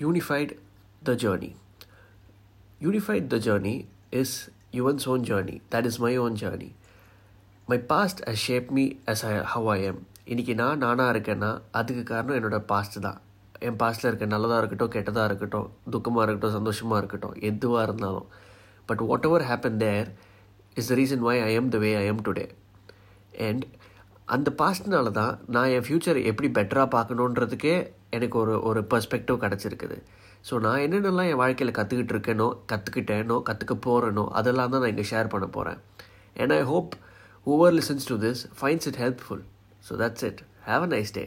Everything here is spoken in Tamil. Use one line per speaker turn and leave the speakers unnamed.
unified the journey. Unified the journey is Yuvan's own journey. That is my own journey. My past has shape me as I how I am இன்றைக்கி நான் நானாக இருக்கேன்னா அதுக்கு காரணம் என்னோடய பாஸ்ட் தான் என் பாஸ்ட்டில் இருக்க நல்லதாக இருக்கட்டும் கெட்டதாக இருக்கட்டும் துக்கமாக இருக்கட்டும் சந்தோஷமாக இருக்கட்டும் எதுவாக இருந்தாலும் but whatever happen there is the reason why I am the way I am today and அந்த பாஸ்ட்னால தான் நான் என் ஃப்யூச்சர் எப்படி பெட்டராக பார்க்கணுன்றதுக்கே எனக்கு ஒரு ஒரு பெர்ஸ்பெக்டிவ் கிடச்சிருக்குது. ஸோ நான் என்னென்னலாம் என் வாழ்க்கையில் கற்றுக்கிட்டு இருக்கேனோ கற்றுக்கிட்டேனோ கற்றுக்க போகிறேனோ அதெல்லாம் தான் நான் இங்கே ஷேர் பண்ண போகிறேன் and I hope our listeners to this finds it helpful so that's it have a nice day